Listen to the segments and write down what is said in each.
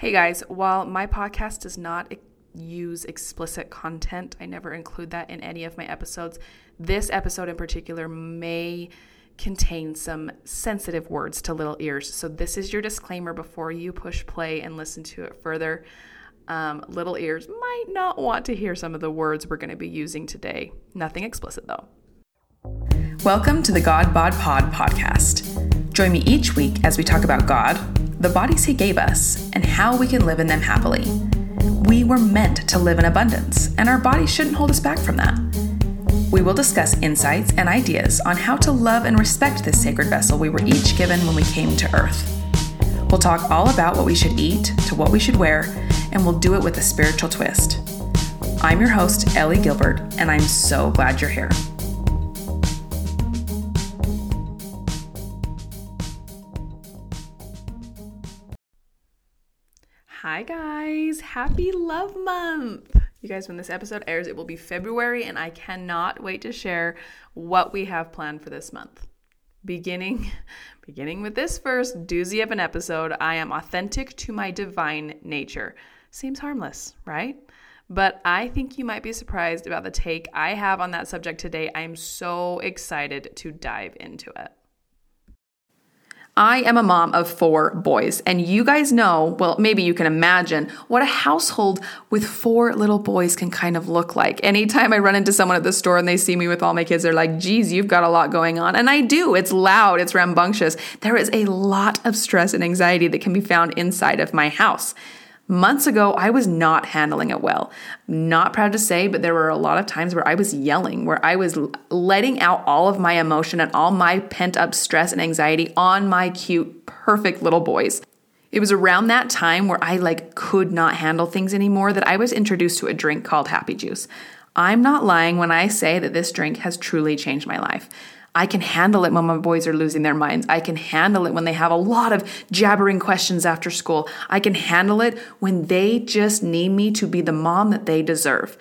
Hey guys, while my podcast does not use explicit content, I never include that in any of my episodes. This episode in particular may contain some sensitive words to little ears. So, this is your disclaimer before you push play and listen to it further. Um, little ears might not want to hear some of the words we're going to be using today. Nothing explicit though. Welcome to the God Bod Pod podcast. Join me each week as we talk about God, the bodies He gave us, and how we can live in them happily. We were meant to live in abundance, and our bodies shouldn't hold us back from that. We will discuss insights and ideas on how to love and respect this sacred vessel we were each given when we came to Earth. We'll talk all about what we should eat, to what we should wear, and we'll do it with a spiritual twist. I'm your host, Ellie Gilbert, and I'm so glad you're here. Hi, guys. Happy Love Month. You guys, when this episode airs, it will be February, and I cannot wait to share what we have planned for this month. Beginning, beginning with this first doozy of an episode, I am authentic to my divine nature. Seems harmless, right? But I think you might be surprised about the take I have on that subject today. I am so excited to dive into it. I am a mom of four boys, and you guys know, well, maybe you can imagine what a household with four little boys can kind of look like. Anytime I run into someone at the store and they see me with all my kids, they're like, geez, you've got a lot going on. And I do. It's loud, it's rambunctious. There is a lot of stress and anxiety that can be found inside of my house. Months ago, I was not handling it well. Not proud to say, but there were a lot of times where I was yelling, where I was letting out all of my emotion and all my pent up stress and anxiety on my cute, perfect little boys. It was around that time where I like could not handle things anymore that I was introduced to a drink called Happy Juice. I'm not lying when I say that this drink has truly changed my life. I can handle it when my boys are losing their minds. I can handle it when they have a lot of jabbering questions after school. I can handle it when they just need me to be the mom that they deserve.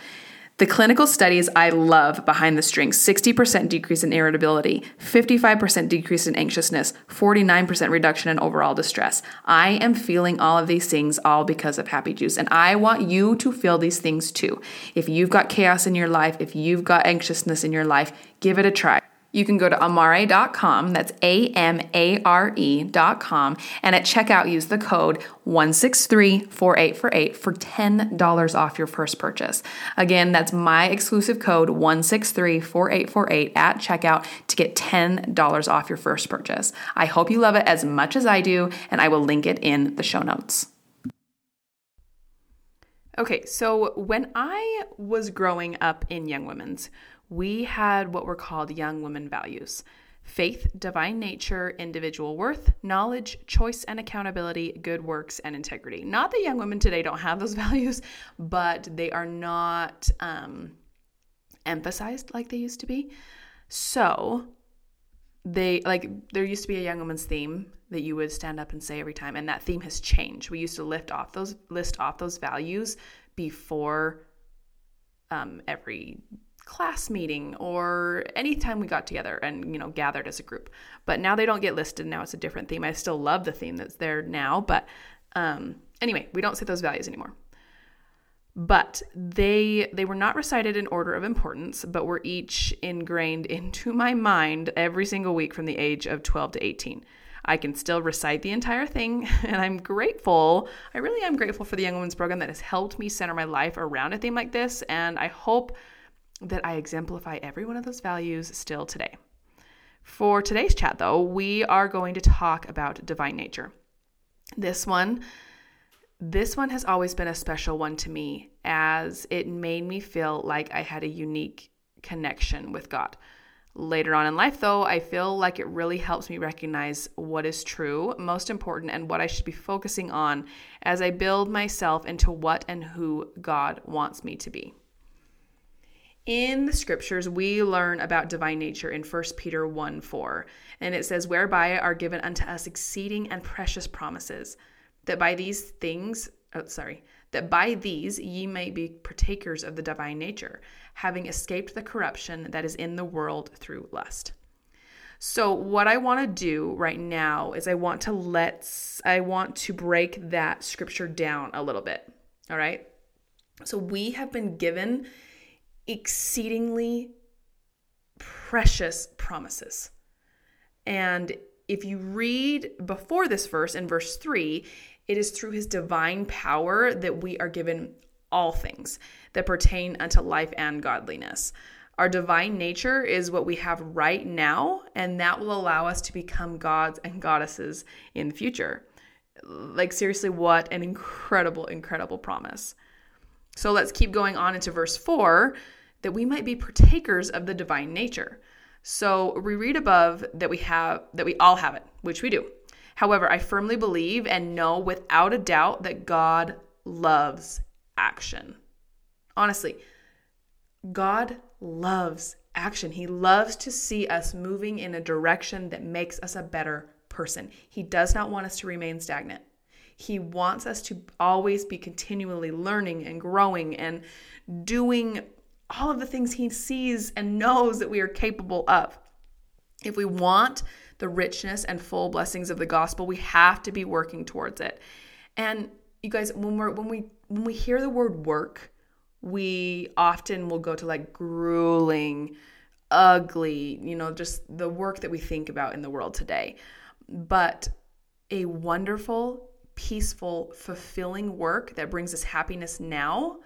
The clinical studies I love behind the strings 60% decrease in irritability, 55% decrease in anxiousness, 49% reduction in overall distress. I am feeling all of these things all because of Happy Juice, and I want you to feel these things too. If you've got chaos in your life, if you've got anxiousness in your life, give it a try you can go to amare.com, that's A M A R E.com, and at checkout use the code 1634848 for $10 off your first purchase. Again, that's my exclusive code 1634848 at checkout to get $10 off your first purchase. I hope you love it as much as I do, and I will link it in the show notes. Okay, so when I was growing up in Young Women's, we had what were called young women values faith, divine nature, individual worth, knowledge, choice and accountability, good works, and integrity. Not that young women today don't have those values, but they are not um, emphasized like they used to be. So, they like there used to be a young woman's theme that you would stand up and say every time and that theme has changed we used to lift off those list off those values before um, every class meeting or anytime we got together and you know gathered as a group. But now they don't get listed. Now it's a different theme. I still love the theme that's there now but um, anyway we don't say those values anymore. But they they were not recited in order of importance but were each ingrained into my mind every single week from the age of 12 to 18 I can still recite the entire thing, and I'm grateful. I really am grateful for the Young Women's Program that has helped me center my life around a theme like this, and I hope that I exemplify every one of those values still today. For today's chat, though, we are going to talk about divine nature. This one, this one has always been a special one to me as it made me feel like I had a unique connection with God. Later on in life, though, I feel like it really helps me recognize what is true, most important, and what I should be focusing on as I build myself into what and who God wants me to be. In the scriptures, we learn about divine nature in 1 Peter 1 4, and it says, Whereby are given unto us exceeding and precious promises, that by these things, oh, sorry, that by these ye may be partakers of the divine nature, having escaped the corruption that is in the world through lust. So what I want to do right now is I want to let's I want to break that scripture down a little bit. All right? So we have been given exceedingly precious promises. And if you read before this verse in verse 3, it is through his divine power that we are given all things that pertain unto life and godliness. Our divine nature is what we have right now, and that will allow us to become gods and goddesses in the future. Like, seriously, what an incredible, incredible promise. So let's keep going on into verse 4 that we might be partakers of the divine nature. So we read above that we have that we all have it, which we do. However, I firmly believe and know without a doubt that God loves action. Honestly, God loves action. He loves to see us moving in a direction that makes us a better person. He does not want us to remain stagnant. He wants us to always be continually learning and growing and doing all of the things He sees and knows that we are capable of. If we want the richness and full blessings of the gospel, we have to be working towards it. And you guys, when we're when we when we hear the word work, we often will go to like grueling, ugly, you know, just the work that we think about in the world today. But a wonderful, peaceful, fulfilling work that brings us happiness now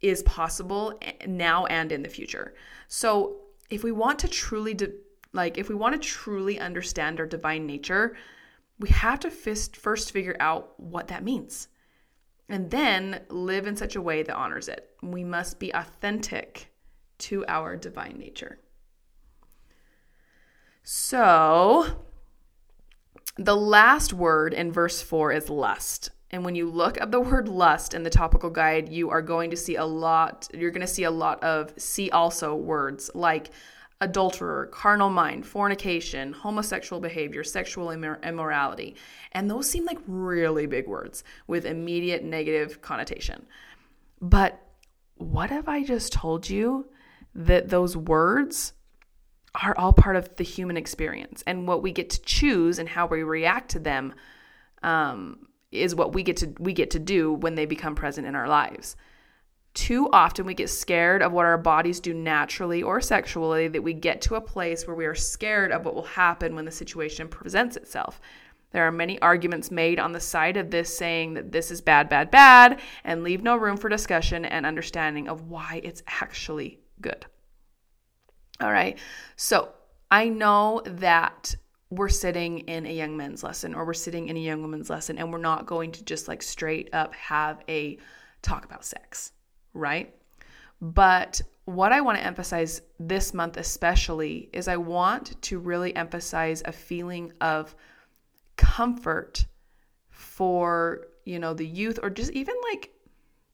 is possible eh, now and in the future. So, if we want to truly de- like if we want to truly understand our divine nature, we have to first figure out what that means. And then live in such a way that honors it. We must be authentic to our divine nature. So, the last word in verse 4 is lust. And when you look up the word lust in the topical guide, you are going to see a lot, you're going to see a lot of see also words like adulterer, carnal mind, fornication, homosexual behavior, sexual immor- immorality. And those seem like really big words with immediate negative connotation. But what if I just told you that those words are all part of the human experience and what we get to choose and how we react to them um, is what we get to we get to do when they become present in our lives. Too often we get scared of what our bodies do naturally or sexually that we get to a place where we are scared of what will happen when the situation presents itself. There are many arguments made on the side of this saying that this is bad, bad, bad, and leave no room for discussion and understanding of why it's actually good. All right. So I know that we're sitting in a young men's lesson or we're sitting in a young woman's lesson and we're not going to just like straight up have a talk about sex, right? But what I want to emphasize this month, especially, is I want to really emphasize a feeling of comfort for, you know, the youth or just even like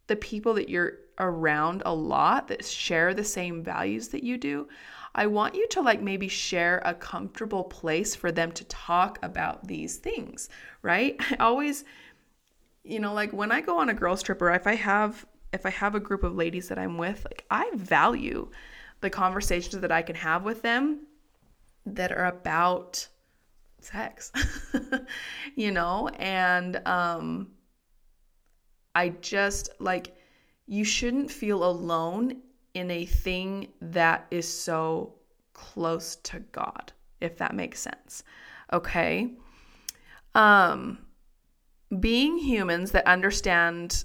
the people that you're around a lot that share the same values that you do. I want you to like maybe share a comfortable place for them to talk about these things, right? I always you know, like when I go on a girls trip or if I have if I have a group of ladies that I'm with, like I value the conversations that I can have with them that are about sex. you know, and um I just like you shouldn't feel alone in a thing that is so close to God, if that makes sense. Okay? Um being humans that understand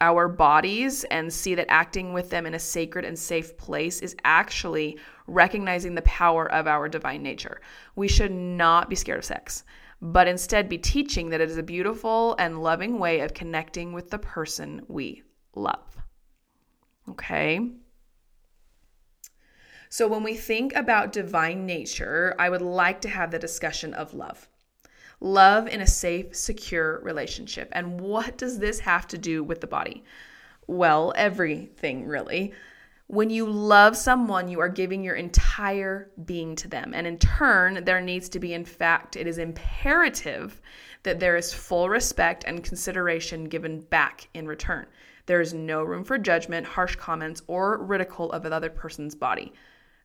our bodies and see that acting with them in a sacred and safe place is actually recognizing the power of our divine nature. We should not be scared of sex, but instead be teaching that it is a beautiful and loving way of connecting with the person we love. Okay. So, when we think about divine nature, I would like to have the discussion of love. Love in a safe, secure relationship. And what does this have to do with the body? Well, everything really. When you love someone, you are giving your entire being to them. And in turn, there needs to be, in fact, it is imperative that there is full respect and consideration given back in return. There is no room for judgment, harsh comments, or ridicule of another person's body.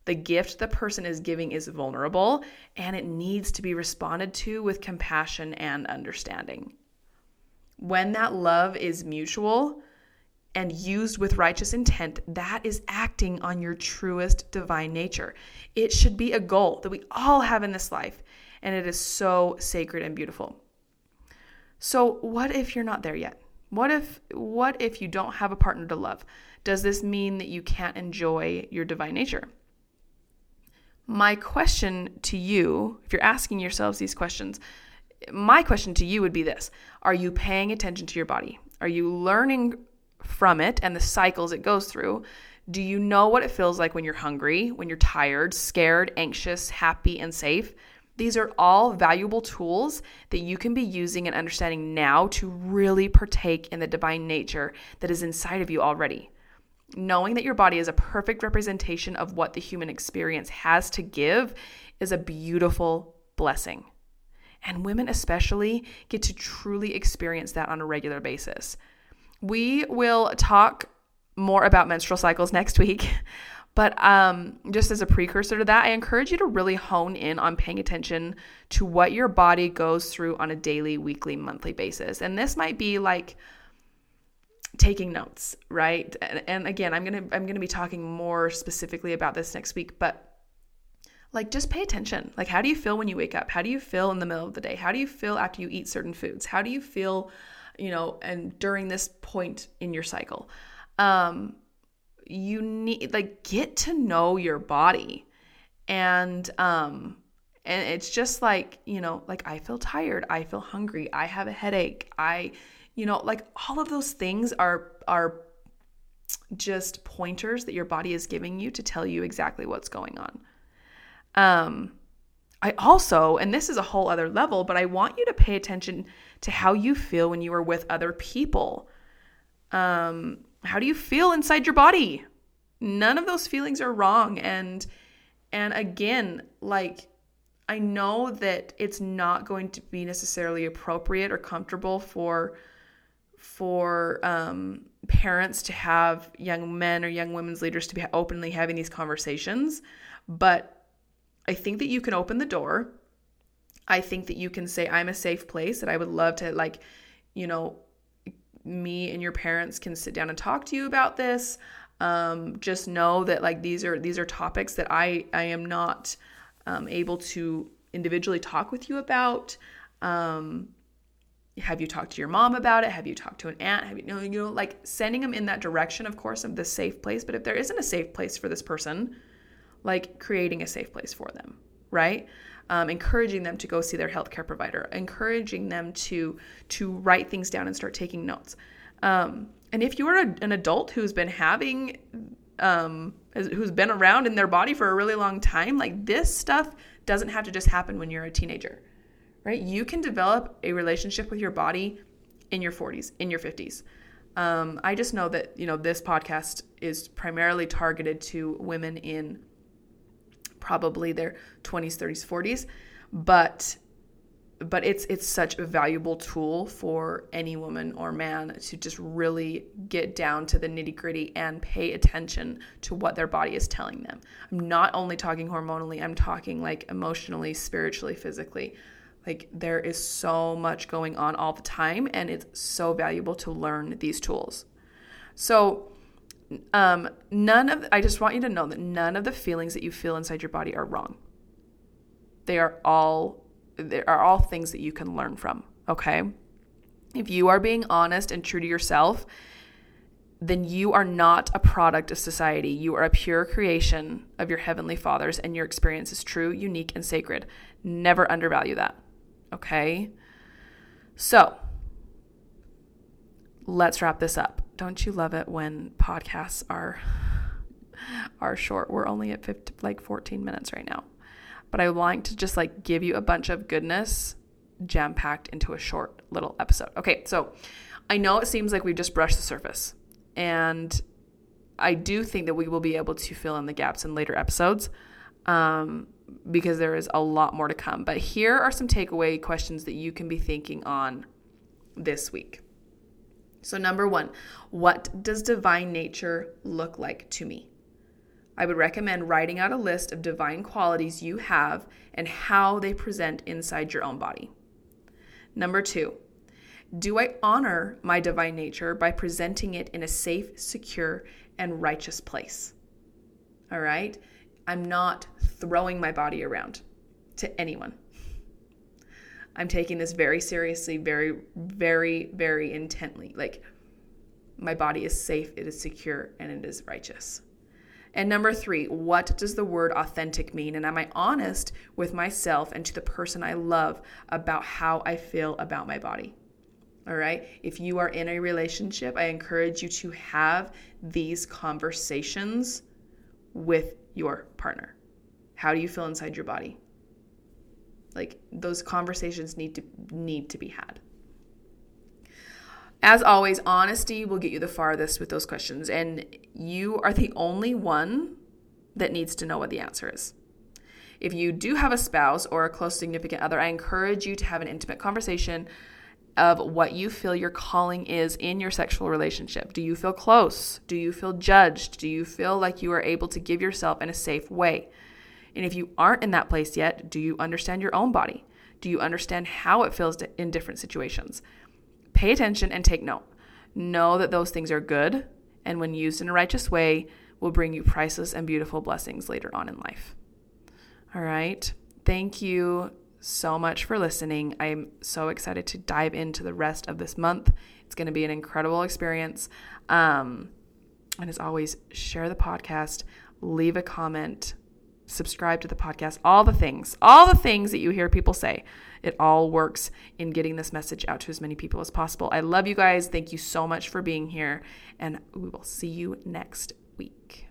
The gift the person is giving is vulnerable and it needs to be responded to with compassion and understanding. When that love is mutual and used with righteous intent, that is acting on your truest divine nature. It should be a goal that we all have in this life, and it is so sacred and beautiful. So, what if you're not there yet? What if what if you don't have a partner to love? Does this mean that you can't enjoy your divine nature? My question to you, if you're asking yourselves these questions, my question to you would be this Are you paying attention to your body? Are you learning from it and the cycles it goes through? Do you know what it feels like when you're hungry, when you're tired, scared, anxious, happy, and safe? These are all valuable tools that you can be using and understanding now to really partake in the divine nature that is inside of you already. Knowing that your body is a perfect representation of what the human experience has to give is a beautiful blessing. And women, especially, get to truly experience that on a regular basis. We will talk more about menstrual cycles next week. But um, just as a precursor to that, I encourage you to really hone in on paying attention to what your body goes through on a daily, weekly, monthly basis. And this might be like taking notes, right? And, and again, I'm gonna I'm gonna be talking more specifically about this next week, but like just pay attention. Like, how do you feel when you wake up? How do you feel in the middle of the day? How do you feel after you eat certain foods? How do you feel, you know, and during this point in your cycle? Um, you need like get to know your body, and um, and it's just like you know, like I feel tired, I feel hungry, I have a headache, I, you know, like all of those things are are just pointers that your body is giving you to tell you exactly what's going on. Um, I also, and this is a whole other level, but I want you to pay attention to how you feel when you are with other people. Um, how do you feel inside your body? None of those feelings are wrong. And and again, like I know that it's not going to be necessarily appropriate or comfortable for for um, parents to have young men or young women's leaders to be openly having these conversations, but I think that you can open the door. I think that you can say, I'm a safe place, that I would love to, like, you know, me and your parents can sit down and talk to you about this. Um, just know that like these are these are topics that I I am not um, able to individually talk with you about. Um, have you talked to your mom about it? Have you talked to an aunt? Have you, you know, you know, like sending them in that direction, of course, of the safe place. But if there isn't a safe place for this person, like creating a safe place for them, right? Um, encouraging them to go see their healthcare provider, encouraging them to to write things down and start taking notes. Um, and if you are a, an adult who's been having, um, who's been around in their body for a really long time, like this stuff doesn't have to just happen when you're a teenager, right? You can develop a relationship with your body in your 40s, in your 50s. Um, I just know that you know this podcast is primarily targeted to women in probably their 20s, 30s, 40s, but but it's it's such a valuable tool for any woman or man to just really get down to the nitty gritty and pay attention to what their body is telling them. I'm not only talking hormonally, I'm talking like emotionally, spiritually, physically. Like there is so much going on all the time, and it's so valuable to learn these tools. So um, none of I just want you to know that none of the feelings that you feel inside your body are wrong. They are all they are all things that you can learn from, okay? If you are being honest and true to yourself, then you are not a product of society. You are a pure creation of your heavenly fathers, and your experience is true, unique, and sacred. Never undervalue that. Okay? So, let's wrap this up. Don't you love it when podcasts are are short? We're only at 50, like 14 minutes right now. But I like to just like give you a bunch of goodness jam packed into a short little episode. Okay, so I know it seems like we've just brushed the surface. And I do think that we will be able to fill in the gaps in later episodes um, because there is a lot more to come. But here are some takeaway questions that you can be thinking on this week. So, number one, what does divine nature look like to me? I would recommend writing out a list of divine qualities you have and how they present inside your own body. Number two, do I honor my divine nature by presenting it in a safe, secure, and righteous place? All right? I'm not throwing my body around to anyone. I'm taking this very seriously, very, very, very intently. Like, my body is safe, it is secure, and it is righteous. And number three, what does the word authentic mean? And am I honest with myself and to the person I love about how I feel about my body? All right. If you are in a relationship, I encourage you to have these conversations with your partner. How do you feel inside your body? Like those conversations need to need to be had. As always, honesty will get you the farthest with those questions and you are the only one that needs to know what the answer is. If you do have a spouse or a close significant other, I encourage you to have an intimate conversation of what you feel your calling is in your sexual relationship. Do you feel close? Do you feel judged? Do you feel like you are able to give yourself in a safe way? And if you aren't in that place yet, do you understand your own body? Do you understand how it feels in different situations? Pay attention and take note. Know that those things are good, and when used in a righteous way, will bring you priceless and beautiful blessings later on in life. All right. Thank you so much for listening. I'm so excited to dive into the rest of this month. It's going to be an incredible experience. Um, and as always, share the podcast, leave a comment, subscribe to the podcast, all the things, all the things that you hear people say. It all works in getting this message out to as many people as possible. I love you guys. Thank you so much for being here, and we will see you next week.